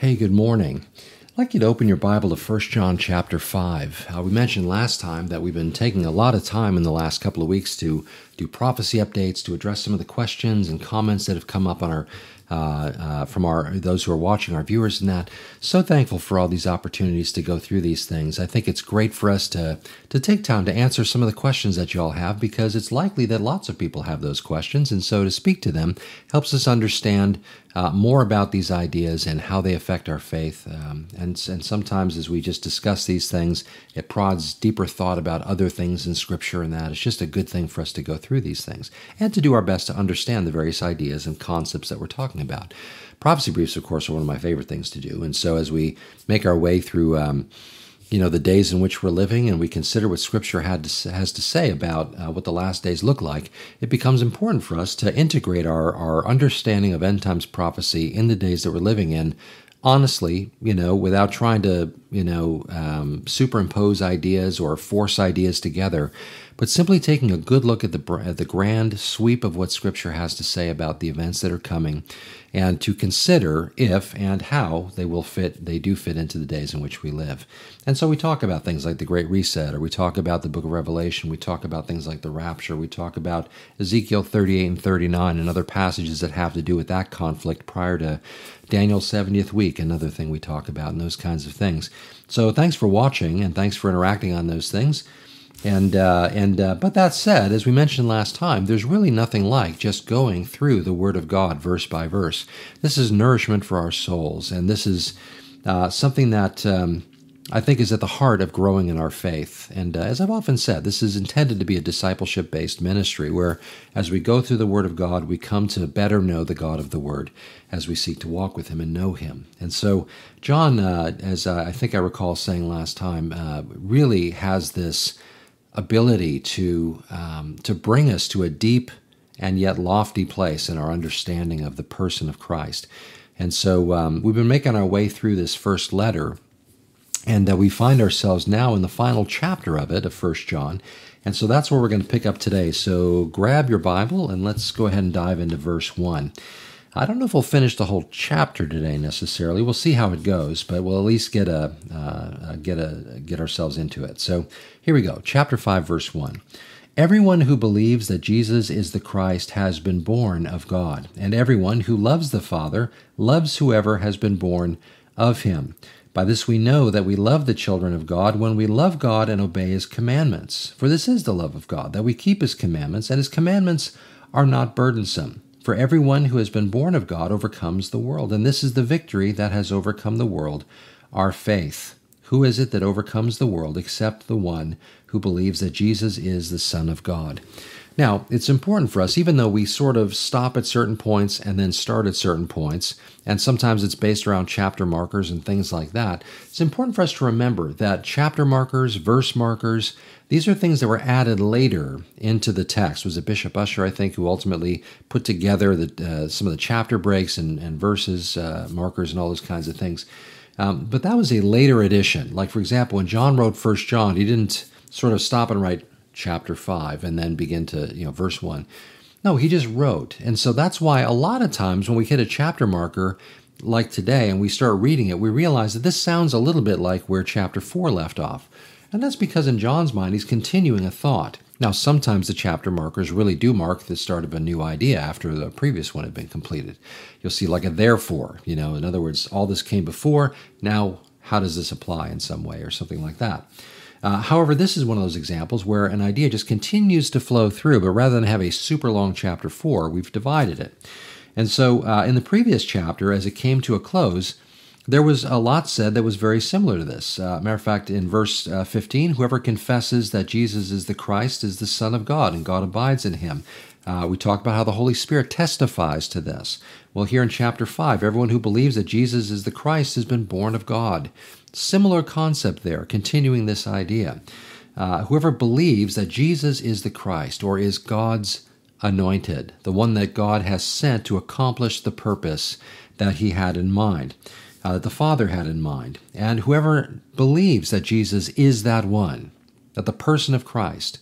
Hey, good morning. I'd like you to open your Bible to 1 John chapter 5. Uh, we mentioned last time that we've been taking a lot of time in the last couple of weeks to do prophecy updates, to address some of the questions and comments that have come up on our from our those who are watching, our viewers, and that. So thankful for all these opportunities to go through these things. I think it's great for us to to take time to answer some of the questions that you all have because it's likely that lots of people have those questions, and so to speak to them helps us understand uh, more about these ideas and how they affect our faith. Um, and and sometimes as we just discuss these things, it prods deeper thought about other things in Scripture, and that it's just a good thing for us to go through these things and to do our best to understand the various ideas and concepts that we're talking talking about. Prophecy briefs, of course, are one of my favorite things to do. And so as we make our way through, um, you know, the days in which we're living and we consider what Scripture had to, has to say about uh, what the last days look like, it becomes important for us to integrate our, our understanding of end times prophecy in the days that we're living in honestly, you know, without trying to, you know, um, superimpose ideas or force ideas together, but simply taking a good look at the, at the grand sweep of what Scripture has to say about the events that are coming and to consider if and how they will fit, they do fit into the days in which we live. And so we talk about things like the Great Reset, or we talk about the book of Revelation, we talk about things like the rapture, we talk about Ezekiel 38 and 39 and other passages that have to do with that conflict prior to Daniel's 70th week, another thing we talk about, and those kinds of things. So thanks for watching and thanks for interacting on those things. And uh, and uh, but that said, as we mentioned last time, there's really nothing like just going through the Word of God verse by verse. This is nourishment for our souls, and this is uh, something that um, I think is at the heart of growing in our faith. And uh, as I've often said, this is intended to be a discipleship-based ministry, where as we go through the Word of God, we come to better know the God of the Word as we seek to walk with Him and know Him. And so, John, uh, as I think I recall saying last time, uh, really has this ability to um, to bring us to a deep and yet lofty place in our understanding of the person of Christ. And so um, we've been making our way through this first letter, and uh, we find ourselves now in the final chapter of it, of First John. And so that's where we're going to pick up today. So grab your Bible and let's go ahead and dive into verse 1. I don't know if we'll finish the whole chapter today necessarily. We'll see how it goes, but we'll at least get a uh, get a get ourselves into it. So here we go, chapter five, verse one. Everyone who believes that Jesus is the Christ has been born of God, and everyone who loves the Father loves whoever has been born of him. By this we know that we love the children of God when we love God and obey his commandments. For this is the love of God, that we keep his commandments, and his commandments are not burdensome. For everyone who has been born of God overcomes the world, and this is the victory that has overcome the world, our faith. Who is it that overcomes the world except the one who believes that Jesus is the Son of God? Now, it's important for us, even though we sort of stop at certain points and then start at certain points, and sometimes it's based around chapter markers and things like that, it's important for us to remember that chapter markers, verse markers, these are things that were added later into the text. It was it Bishop Ussher, I think, who ultimately put together the, uh, some of the chapter breaks and, and verses, uh, markers, and all those kinds of things. Um, but that was a later addition. Like, for example, when John wrote First John, he didn't sort of stop and write chapter 5 and then begin to, you know, verse 1. No, he just wrote. And so that's why a lot of times when we hit a chapter marker like today and we start reading it, we realize that this sounds a little bit like where chapter 4 left off. And that's because in John's mind, he's continuing a thought. Now, sometimes the chapter markers really do mark the start of a new idea after the previous one had been completed. You'll see, like a therefore, you know, in other words, all this came before, now how does this apply in some way, or something like that. Uh, however, this is one of those examples where an idea just continues to flow through, but rather than have a super long chapter four, we've divided it. And so, uh, in the previous chapter, as it came to a close, there was a lot said that was very similar to this. Uh, matter of fact, in verse uh, 15, whoever confesses that Jesus is the Christ is the Son of God, and God abides in him. Uh, we talked about how the Holy Spirit testifies to this. Well, here in chapter 5, everyone who believes that Jesus is the Christ has been born of God. Similar concept there, continuing this idea. Uh, whoever believes that Jesus is the Christ or is God's anointed, the one that God has sent to accomplish the purpose that he had in mind, uh, that the Father had in mind. And whoever believes that Jesus is that one, that the person of Christ,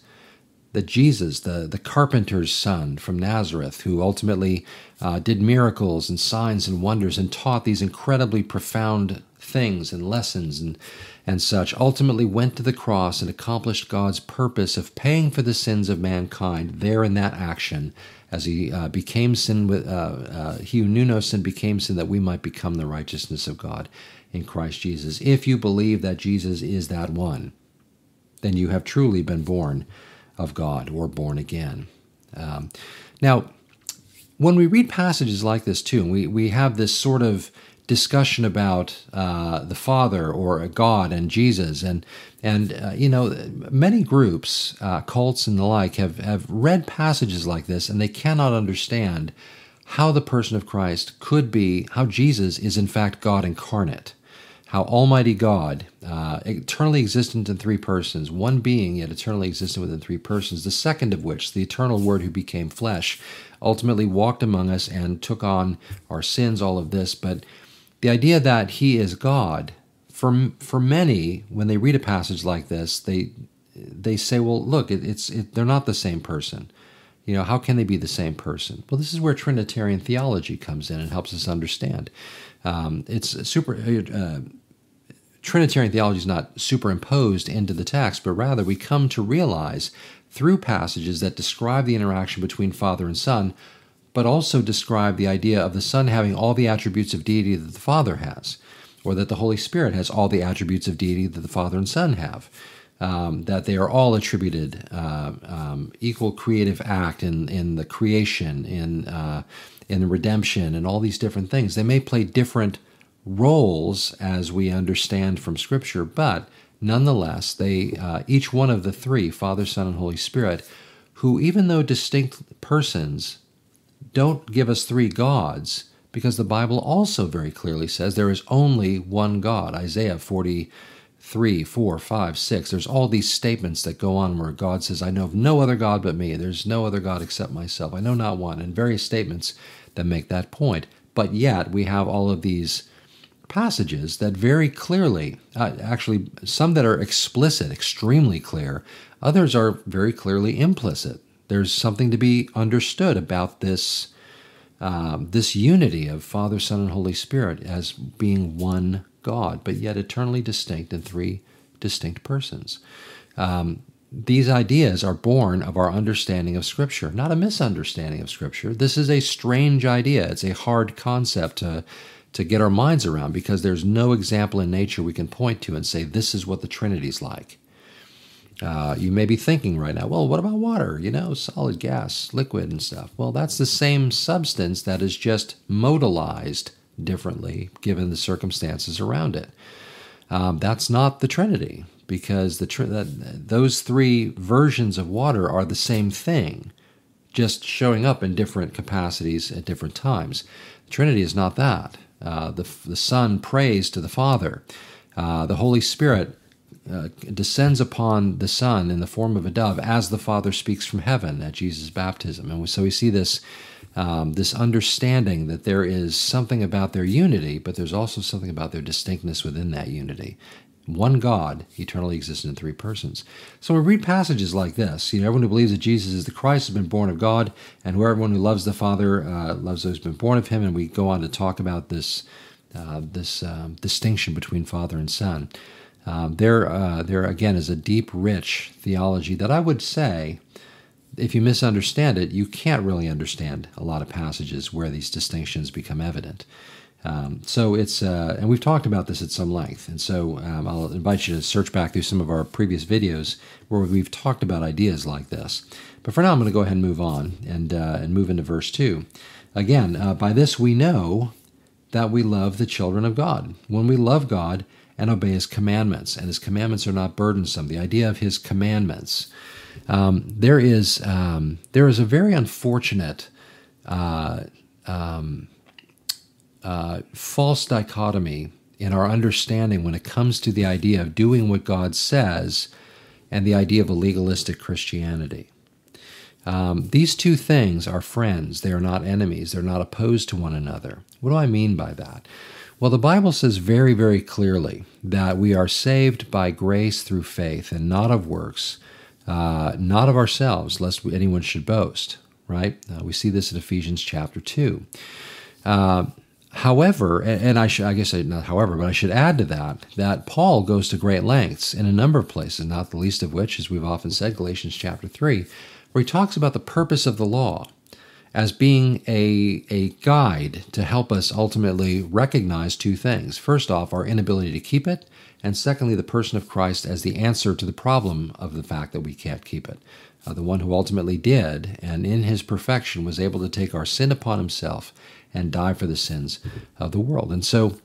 that Jesus, the, the carpenter's son from Nazareth, who ultimately uh, did miracles and signs and wonders and taught these incredibly profound things and lessons and, and such, ultimately went to the cross and accomplished God's purpose of paying for the sins of mankind there in that action as he uh, became sin with uh, uh, he who knew no sin became sin that we might become the righteousness of God in Christ Jesus. If you believe that Jesus is that one, then you have truly been born of God or born again. Um, now, when we read passages like this too, and we, we have this sort of discussion about uh, the Father or God and Jesus, and and uh, you know many groups, uh, cults and the like, have have read passages like this, and they cannot understand how the person of Christ could be, how Jesus is in fact God incarnate how Almighty God, uh, eternally existent in three persons, one being yet eternally existent within three persons, the second of which, the eternal Word who became flesh, ultimately walked among us and took on our sins, all of this. But the idea that He is God, for, for many, when they read a passage like this, they they say, well, look, it, it's it, they're not the same person. You know, how can they be the same person? Well, this is where Trinitarian theology comes in and helps us understand. Um, it's super. Uh, Trinitarian theology is not superimposed into the text, but rather we come to realize through passages that describe the interaction between Father and Son, but also describe the idea of the Son having all the attributes of deity that the Father has, or that the Holy Spirit has all the attributes of deity that the Father and Son have. Um, that they are all attributed uh, um, equal creative act in in the creation, in uh, in the redemption, and all these different things. They may play different roles as we understand from Scripture, but nonetheless, they uh, each one of the three, Father, Son, and Holy Spirit, who even though distinct persons, don't give us three gods, because the Bible also very clearly says there is only one God. Isaiah 43, 4, 5, 6. There's all these statements that go on where God says, I know of no other God but me. There's no other God except myself. I know not one. And various statements that make that point. But yet we have all of these passages that very clearly, uh, actually, some that are explicit, extremely clear, others are very clearly implicit. There's something to be understood about this. Um, this unity of Father, Son, and Holy Spirit as being one God, but yet eternally distinct in three distinct persons. Um, these ideas are born of our understanding of Scripture, not a misunderstanding of Scripture. This is a strange idea. It's a hard concept to to get our minds around because there's no example in nature we can point to and say, this is what the Trinity's like. Uh, you may be thinking right now, well, what about water? You know, solid gas, liquid, and stuff. Well, that's the same substance that is just modalized differently given the circumstances around it. Um, that's not the Trinity because the that, those three versions of water are the same thing, just showing up in different capacities at different times. The Trinity is not that. Uh, the, the Son prays to the Father. Uh, the Holy Spirit uh, descends upon the Son in the form of a dove as the Father speaks from heaven at Jesus' baptism. And so we see this, um, this understanding that there is something about their unity, but there's also something about their distinctness within that unity one God, eternally existent in three persons. So we read passages like this, you know, everyone who believes that Jesus is the Christ has been born of God, and where everyone who loves the Father uh, loves those who've been born of Him, and we go on to talk about this uh, this um, distinction between Father and Son. Um, there, uh, there again is a deep, rich theology that I would say, if you misunderstand it, you can't really understand a lot of passages where these distinctions become evident. Um, so it's, uh, and we've talked about this at some length. And so um, I'll invite you to search back through some of our previous videos where we've talked about ideas like this. But for now, I'm going to go ahead and move on and, uh, and move into verse 2. Again, uh, by this we know that we love the children of God. When we love God and obey His commandments, and His commandments are not burdensome, the idea of His commandments. Um, there is um, there is a very unfortunate uh, um, uh, false dichotomy in our understanding when it comes to the idea of doing what God says and the idea of a legalistic Christianity. Um, these two things are friends. They are not enemies. They're not opposed to one another. What do I mean by that? Well, the Bible says very, very clearly that we are saved by grace through faith and not of works, uh, not of ourselves, lest anyone should boast. Right? Uh, we see this in Ephesians chapter two. Uh, however, and, and I should, I guess, I, not however, but I should add to that that Paul goes to great lengths in a number of places, not the least of which, as we've often said, Galatians chapter three, where he talks about the purpose of the law as being a, a guide to help us ultimately recognize two things. First off, our inability to keep it, and secondly, the person of Christ as the answer to the problem of the fact that we can't keep it. Uh, the one who ultimately did, and in his perfection was able to take our sin upon himself and die for the sins of the world. And so,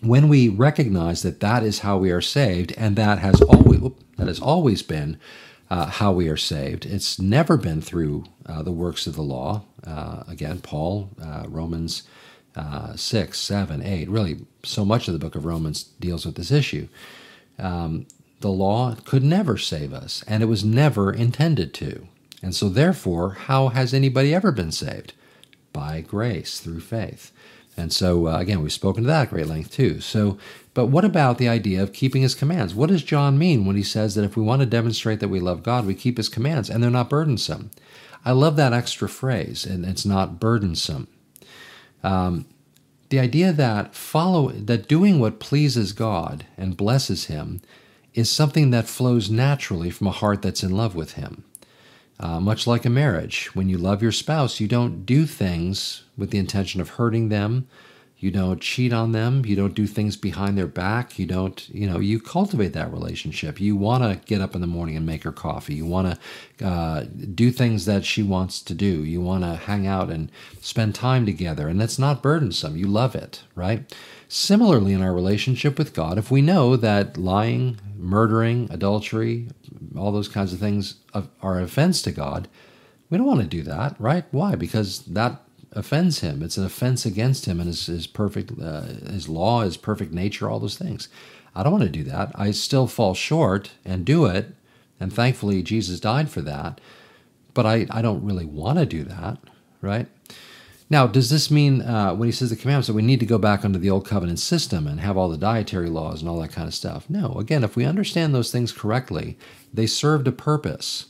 when we recognize that that is how we are saved, and that has always that has always been uh, how we are saved, it's never been through uh, the works of the law. Uh, again, Paul, uh, Romans uh, 6, 7, 8, really so much of the book of Romans deals with this issue. Um, the law could never save us, and it was never intended to. And so, therefore, how has anybody ever been saved? By grace, through faith. And so, uh, again, we've spoken to that at great length too. So, but what about the idea of keeping his commands? What does John mean when he says that if we want to demonstrate that we love God, we keep his commands and they're not burdensome? I love that extra phrase, and it's not burdensome. Um, the idea that follow that doing what pleases God and blesses Him is something that flows naturally from a heart that's in love with Him. Uh, much like a marriage, when you love your spouse, you don't do things with the intention of hurting them you don't cheat on them. You don't do things behind their back. You don't, you know, you cultivate that relationship. You want to get up in the morning and make her coffee. You want to uh, do things that she wants to do. You want to hang out and spend time together. And that's not burdensome. You love it, right? Similarly, in our relationship with God, if we know that lying, murdering, adultery, all those kinds of things are offense to God, we don't want to do that, right? Why? Because that offends him. It's an offense against him and his, his perfect, uh, his law, his perfect nature, all those things. I don't want to do that. I still fall short and do it, and thankfully Jesus died for that. But I, I don't really want to do that, right? Now, does this mean uh, when he says the commandments that we need to go back under the old covenant system and have all the dietary laws and all that kind of stuff? No. Again, if we understand those things correctly, they served a purpose.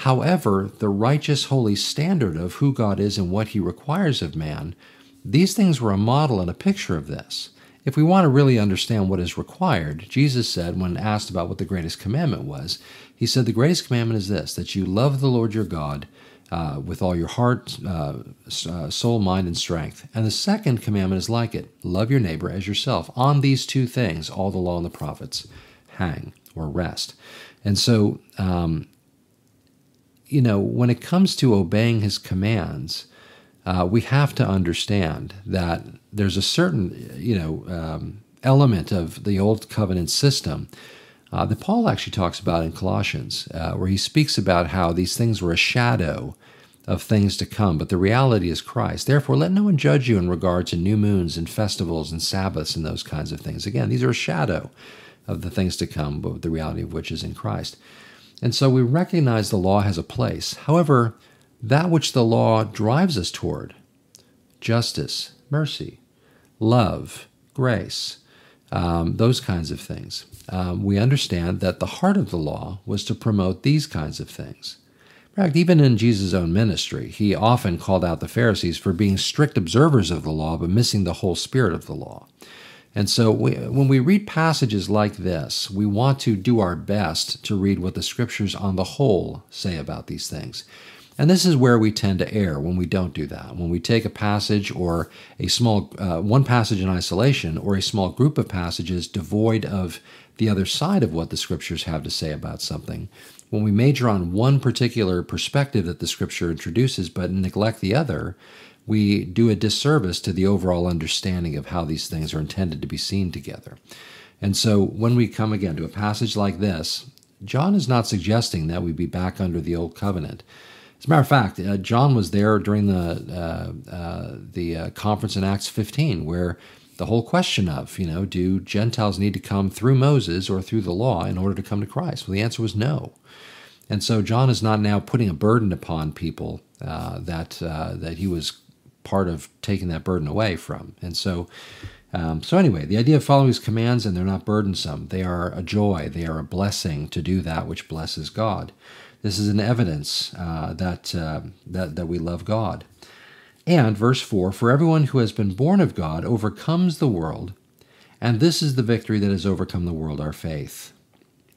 However, the righteous, holy standard of who God is and what He requires of man, these things were a model and a picture of this. If we want to really understand what is required, Jesus said, when asked about what the greatest commandment was, He said, The greatest commandment is this, that you love the Lord your God uh, with all your heart, uh, uh, soul, mind, and strength. And the second commandment is like it love your neighbor as yourself. On these two things, all the law and the prophets hang or rest. And so, um, you know, when it comes to obeying his commands, uh, we have to understand that there's a certain, you know, um, element of the old covenant system uh, that Paul actually talks about in Colossians, uh, where he speaks about how these things were a shadow of things to come, but the reality is Christ. Therefore, let no one judge you in regard to new moons and festivals and Sabbaths and those kinds of things. Again, these are a shadow of the things to come, but the reality of which is in Christ. And so we recognize the law has a place. However, that which the law drives us toward justice, mercy, love, grace, um, those kinds of things. Um, we understand that the heart of the law was to promote these kinds of things. In fact, even in Jesus' own ministry, he often called out the Pharisees for being strict observers of the law, but missing the whole spirit of the law. And so we, when we read passages like this, we want to do our best to read what the scriptures on the whole say about these things. And this is where we tend to err when we don't do that. When we take a passage or a small, uh, one passage in isolation or a small group of passages devoid of the other side of what the scriptures have to say about something, when we major on one particular perspective that the scripture introduces but neglect the other, we do a disservice to the overall understanding of how these things are intended to be seen together. And so when we come again to a passage like this, John is not suggesting that we be back under the old covenant. As a matter of fact, uh, John was there during the uh, uh, the uh, conference in Acts 15, where the whole question of, you know, do Gentiles need to come through Moses or through the law in order to come to Christ? Well, the answer was no. And so John is not now putting a burden upon people uh, that uh, that he was part of taking that burden away from. And so Um, so, anyway, the idea of following his commands and they're not burdensome. They are a joy, they are a blessing to do that which blesses God. This is an evidence uh, that, uh, that, that we love God. And, verse 4 For everyone who has been born of God overcomes the world, and this is the victory that has overcome the world, our faith.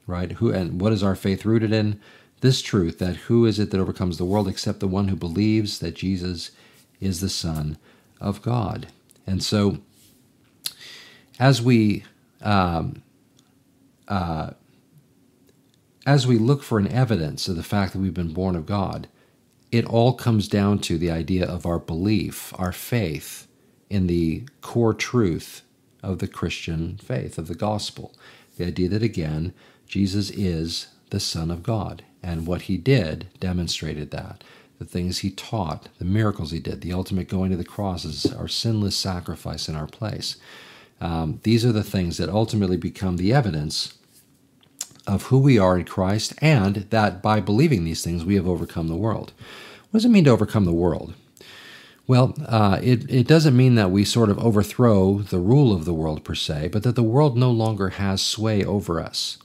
Right? Who and what is our faith rooted in? This truth that who is it that overcomes the world except the one who believes that Jesus is the Son of God. And so, as we um, uh, as we look for an evidence of the fact that we've been born of God, it all comes down to the idea of our belief, our faith in the core truth of the Christian faith, of the gospel. The idea that, again, Jesus is the Son of God, and what he did demonstrated that the things he taught, the miracles he did, the ultimate going to the cross as our sinless sacrifice in our place. Um, these are the things that ultimately become the evidence of who we are in Christ, and that by believing these things, we have overcome the world. What does it mean to overcome the world? Well, uh, it, it doesn't mean that we sort of overthrow the rule of the world per se, but that the world no longer has sway over us.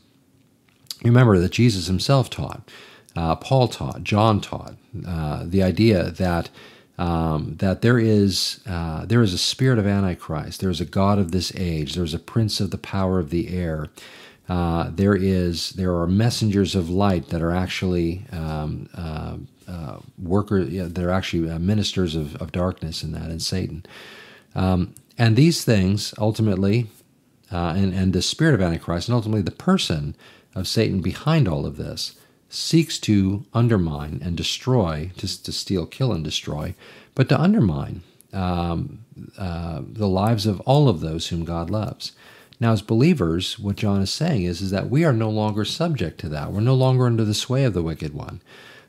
Remember that Jesus himself taught uh, Paul taught, John taught, uh, the idea that um, that there is uh, there is a spirit of Antichrist, there is a god of this age, there is a prince of the power of the air. Uh, there is there are messengers of light that are actually um, uh, workers yeah, that are actually ministers of, of darkness in that and Satan. Um, and these things ultimately, and, and the spirit of Antichrist, and ultimately the person of Satan behind all of this, seeks to undermine and destroy, to, to steal, kill, and destroy, but to undermine um, uh, the lives of all of those whom God loves. Now, as believers, what John is saying is, is that we are no longer subject to that. We're no longer under the sway of the wicked one,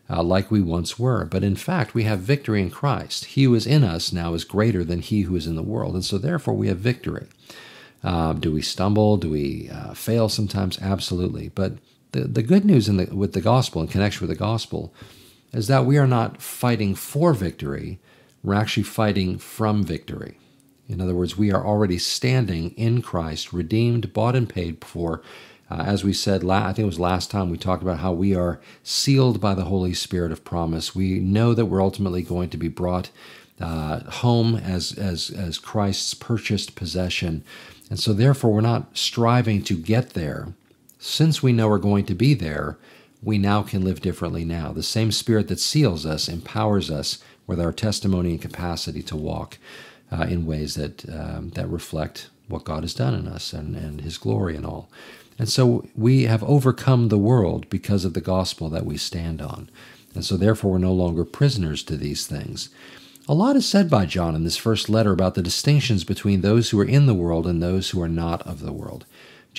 uh, like we once were. But in fact, we have victory in Christ. He who is in us now is greater than he who is in the world. And so, therefore, we have victory. Uh, do we stumble? Do we uh, fail sometimes? Absolutely. But the, the good news in the, with the gospel, in connection with the gospel, is that we are not fighting for victory, we're actually fighting from victory. In other words, we are already standing in Christ, redeemed, bought, and paid for. Uh, as we said, I think it was last time we talked about how we are sealed by the Holy Spirit of promise. We know that we're ultimately going to be brought uh, home as, as, as Christ's purchased possession. And so, therefore, we're not striving to get there since we know we're going to be there, we now can live differently now. The same Spirit that seals us empowers us with our testimony and capacity to walk uh, in ways that um, that reflect what God has done in us and, and His glory and all. And so we have overcome the world because of the gospel that we stand on. And so therefore we're no longer prisoners to these things. A lot is said by John in this first letter about the distinctions between those who are in the world and those who are not of the world.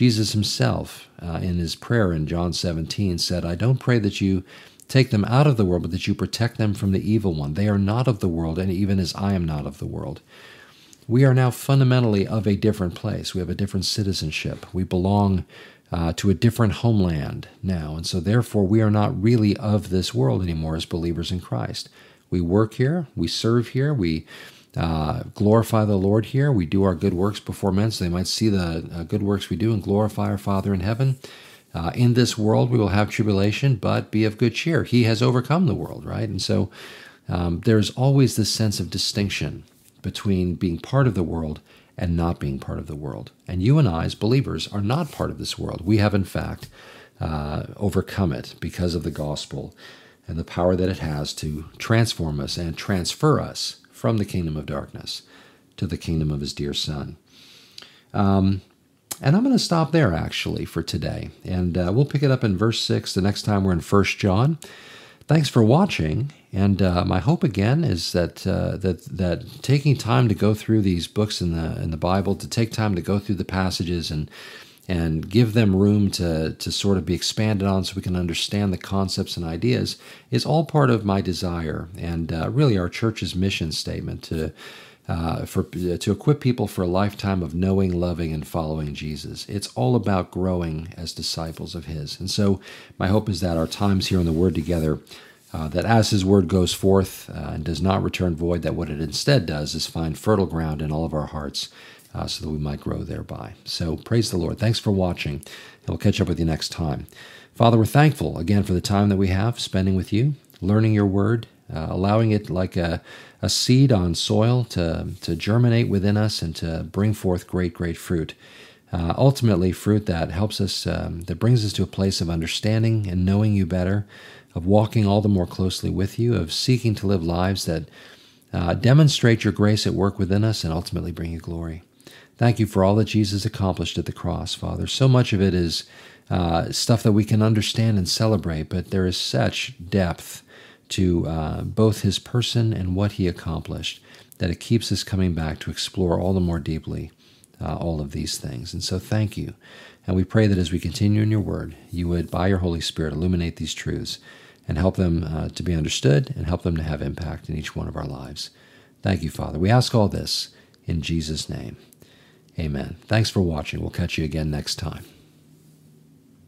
Jesus himself, uh, in his prayer in John 17, said, I don't pray that you take them out of the world, but that you protect them from the evil one. They are not of the world, and even as I am not of the world. We are now fundamentally of a different place. We have a different citizenship. We belong uh, to a different homeland now. And so, therefore, we are not really of this world anymore as believers in Christ. We work here, we serve here, we uh, glorify the Lord here. We do our good works before men so they might see the uh, good works we do and glorify our Father in heaven. Uh, in this world we will have tribulation, but be of good cheer. He has overcome the world, right? And so um, there's always this sense of distinction between being part of the world and not being part of the world. And you and I, as believers, are not part of this world. We have, in fact, uh, overcome it because of the gospel and the power that it has to transform us and transfer us from the kingdom of darkness to the kingdom of his dear son. Um, and I'm going to stop there actually for today. And uh, we'll pick it up in verse 6 the next time we're in First John. Thanks for watching. And uh, my hope again is that, uh, that, that taking time to go through these books in the, in the Bible, to take time to go through the passages and, and give them room to, to sort of be expanded on so we can understand the concepts and ideas is all part of my desire and uh, really our church's mission statement to uh, for to equip people for a lifetime of knowing, loving, and following Jesus. It's all about growing as disciples of His. And so, my hope is that our times here in the Word together, uh, that as His Word goes forth uh, and does not return void, that what it instead does is find fertile ground in all of our hearts uh, so that we might grow thereby. So praise the Lord. Thanks for watching, and we'll catch up with you next time. Father, we're thankful again for the time that we have spending with you, learning your word, uh, allowing it like a, a seed on soil to, to germinate within us and to bring forth great, great fruit. Uh, ultimately, fruit that helps us, um, that brings us to a place of understanding and knowing you better, of walking all the more closely with you, of seeking to live lives that uh, demonstrate your grace at work within us and ultimately bring you glory. Thank you for all that Jesus accomplished at the cross, Father. So much of it is uh, stuff that we can understand and celebrate, but there is such depth to uh, both his person and what he accomplished that it keeps us coming back to explore all the more deeply uh, all of these things. And so thank you. And we pray that as we continue in your word, you would, by your Holy Spirit, illuminate these truths and help them uh, to be understood and help them to have impact in each one of our lives. Thank you, Father. We ask all this in Jesus' name. Amen. Thanks for watching. We'll catch you again next time.